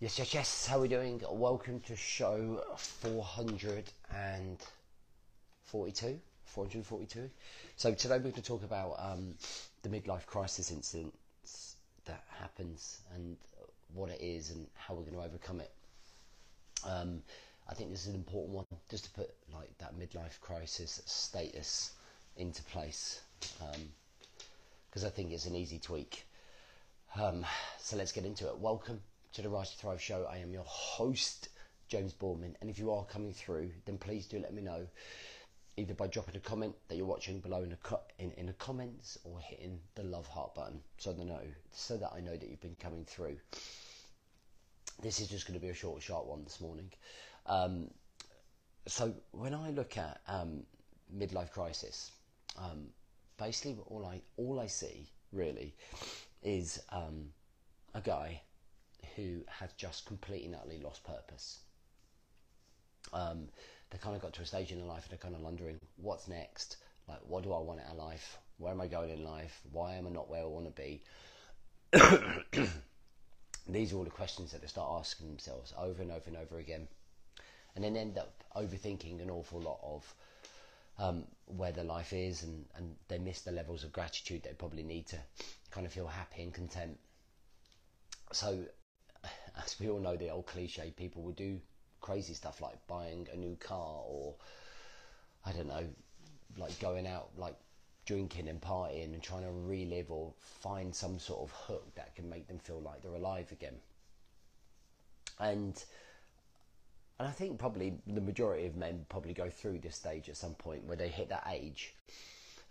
Yes, yes, yes. How are we doing? Welcome to show 442. 442. So today we're going to talk about um, the midlife crisis incidents that happens and what it is and how we're going to overcome it. Um, I think this is an important one, just to put like that midlife crisis status into place, because I think it's an easy tweak. Um, so let's get into it. Welcome to the Rise to Thrive show. I am your host, James Boardman, and if you are coming through, then please do let me know, either by dropping a comment that you're watching below in the co- in, in the comments or hitting the love heart button, so I know so that I know that you've been coming through. This is just going to be a short, sharp one this morning. Um, so when I look at um, midlife crisis, um, basically all I all I see really is um, a guy who has just completely and utterly lost purpose. Um, they kind of got to a stage in their life and they're kind of wondering what's next. Like, what do I want out of life? Where am I going in life? Why am I not where I want to be? These are all the questions that they start asking themselves over and over and over again, and then end up overthinking an awful lot of um, where their life is, and, and they miss the levels of gratitude they probably need to kind of feel happy and content. So, as we all know, the old cliche, people will do crazy stuff like buying a new car or I don't know, like going out, like drinking and partying and trying to relive or find some sort of hook that can make them feel like they're alive again. And and I think probably the majority of men probably go through this stage at some point where they hit that age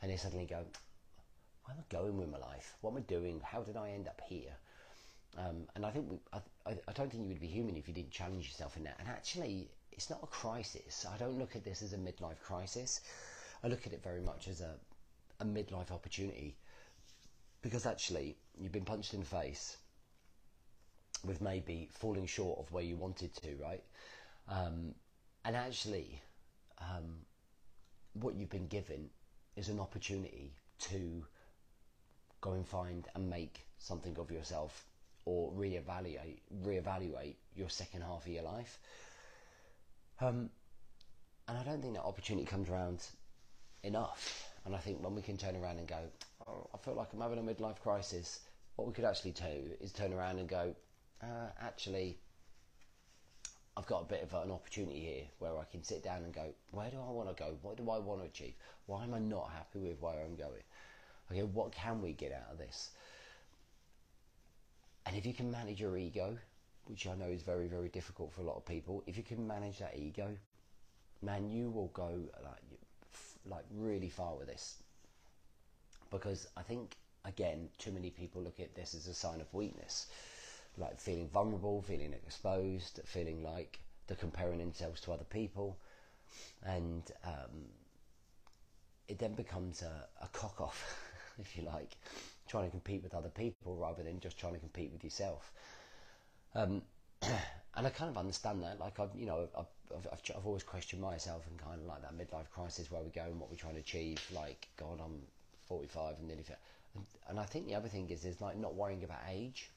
and they suddenly go, Where am I going with my life? What am I doing? How did I end up here? Um, and I think we, I, I don't think you would be human if you didn't challenge yourself in that. And actually, it's not a crisis. I don't look at this as a midlife crisis. I look at it very much as a, a midlife opportunity because actually you've been punched in the face with maybe falling short of where you wanted to, right? Um, and actually, um, what you've been given is an opportunity to go and find and make something of yourself or reevaluate reevaluate your second half of your life. Um, and I don't think that opportunity comes around enough. And I think when we can turn around and go, oh, I feel like I'm having a midlife crisis, what we could actually do is turn around and go, uh, actually, I've got a bit of an opportunity here where I can sit down and go, where do I want to go? What do I want to achieve? Why am I not happy with where I'm going? Okay, what can we get out of this? And if you can manage your ego, which I know is very, very difficult for a lot of people, if you can manage that ego, man, you will go like, like really far with this. Because I think, again, too many people look at this as a sign of weakness, like feeling vulnerable, feeling exposed, feeling like they're comparing themselves to other people, and um, it then becomes a, a cock off, if you like trying to compete with other people rather than just trying to compete with yourself. Um, and I kind of understand that. Like I've, you know, I've, I've, I've, always questioned myself and kind of like that midlife crisis, where we go and what we're trying to achieve. Like, God, I'm 45 and nearly. And, and I think the other thing is, is like not worrying about age.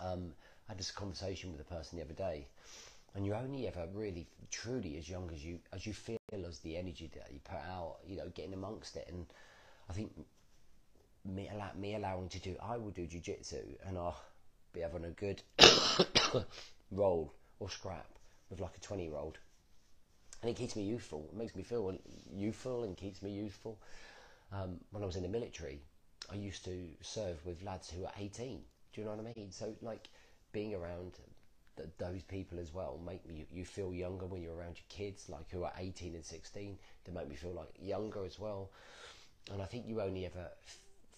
Um, I had this conversation with a person the other day, and you're only ever really, truly as young as you as you feel as the energy that you put out. You know, getting amongst it, and I think me, allow, me allowing to do, I will do jiu-jitsu and I'll be having a good roll or scrap with like a 20 year old. And it keeps me youthful. It makes me feel youthful and keeps me youthful. Um, when I was in the military, I used to serve with lads who were 18. Do you know what I mean? So like being around th- those people as well make me you feel younger when you're around your kids, like who are 18 and 16. They make me feel like younger as well. And I think you only ever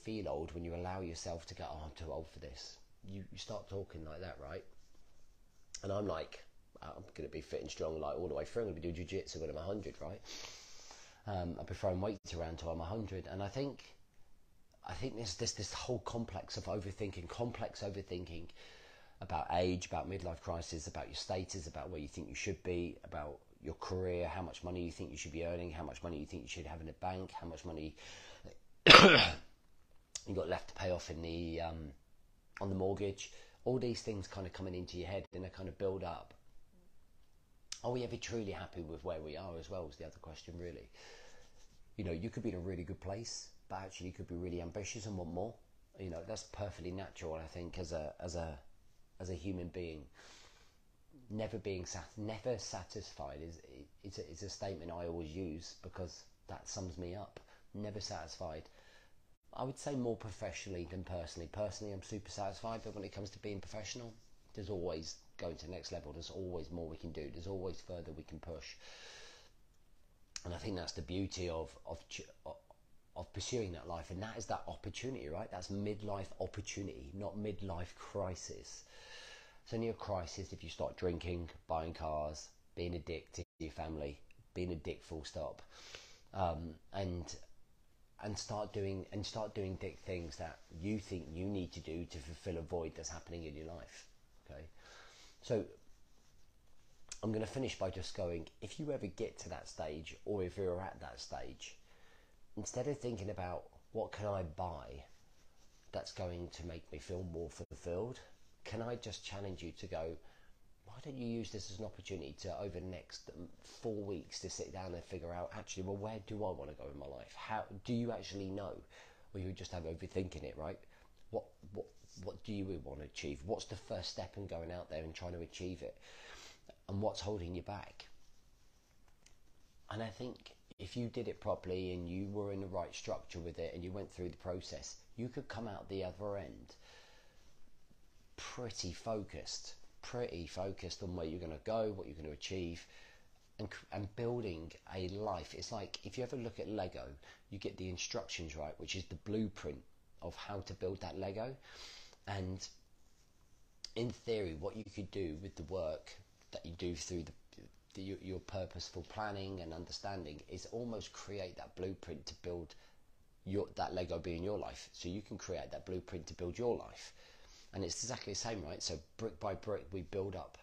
feel old when you allow yourself to go, oh, I'm too old for this. You, you start talking like that, right? And I'm like, I'm going to be fit and strong like all the way through. I'm going to be doing jiu-jitsu when I'm 100, right? Um, I'll be throwing weights around till I'm 100. And I think, I think there's this, this whole complex of overthinking, complex overthinking about age, about midlife crisis, about your status, about where you think you should be, about your career, how much money you think you should be earning, how much money you think you should have in the bank, how much money you got left to pay off in the um, on the mortgage, all these things kind of coming into your head and they kind of build up. Are we ever truly happy with where we are as well? Is the other question really. You know, you could be in a really good place, but actually you could be really ambitious and want more. You know, that's perfectly natural. I think as a as a as a human being, never being sat never satisfied is it's a, it's a statement I always use because that sums me up. Never satisfied. I would say more professionally than personally. Personally, I'm super satisfied, but when it comes to being professional, there's always going to the next level. There's always more we can do. There's always further we can push. And I think that's the beauty of of of pursuing that life, and that is that opportunity, right? That's midlife opportunity, not midlife crisis. It's only a crisis if you start drinking, buying cars, being a dick to your family, being a dick full stop, um, and and start doing and start doing dick things that you think you need to do to fulfill a void that's happening in your life. Okay, so I'm going to finish by just going: if you ever get to that stage, or if you're at that stage, instead of thinking about what can I buy that's going to make me feel more fulfilled can I just challenge you to go, don't you use this as an opportunity to, over the next four weeks, to sit down and figure out, actually, well, where do I want to go in my life? How do you actually know? Or you just have overthinking it, right? What, what, what do you want to achieve? What's the first step in going out there and trying to achieve it? And what's holding you back? And I think if you did it properly and you were in the right structure with it and you went through the process, you could come out the other end pretty focused, pretty focused on where you're going to go, what you're going to achieve, and, and building a life. It's like if you ever look at Lego, you get the instructions right, which is the blueprint of how to build that Lego. And in theory, what you could do with the work that you do through the, the your, your purposeful planning and understanding is almost create that blueprint to build your that Lego being your life. So you can create that blueprint to build your life. And it's exactly the same, right? So brick by brick, we build up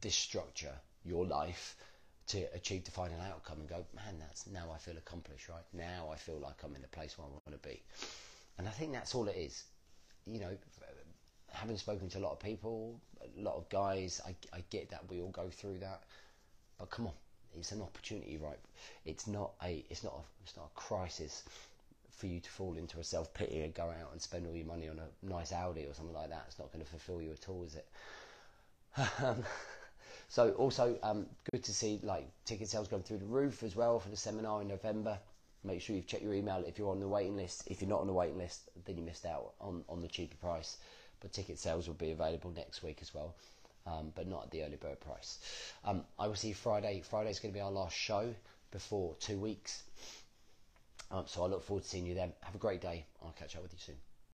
this structure, your life, to achieve the final outcome and go, man, that's now I feel accomplished, right? Now I feel like I'm in the place where I want to be. And I think that's all it is. You know, having spoken to a lot of people, a lot of guys, I, I get that we all go through that. But come on, it's an opportunity, right? It's not a, it's not a, it's not a crisis for you to fall into a self pity and go out and spend all your money on a nice Audi or something like that. It's not going to fulfill you at all, is it? Um, so also um, good to see like ticket sales going through the roof as well for the seminar in November. Make sure you've checked your email if you're on the waiting list. If you're not on the waiting list, then you missed out on, on the cheaper price. But ticket sales will be available next week as well, um, but not at the early bird price. Um, I will see Friday. Friday's going to be our last show before two weeks. Um, so I look forward to seeing you then. Have a great day. I'll catch up with you soon.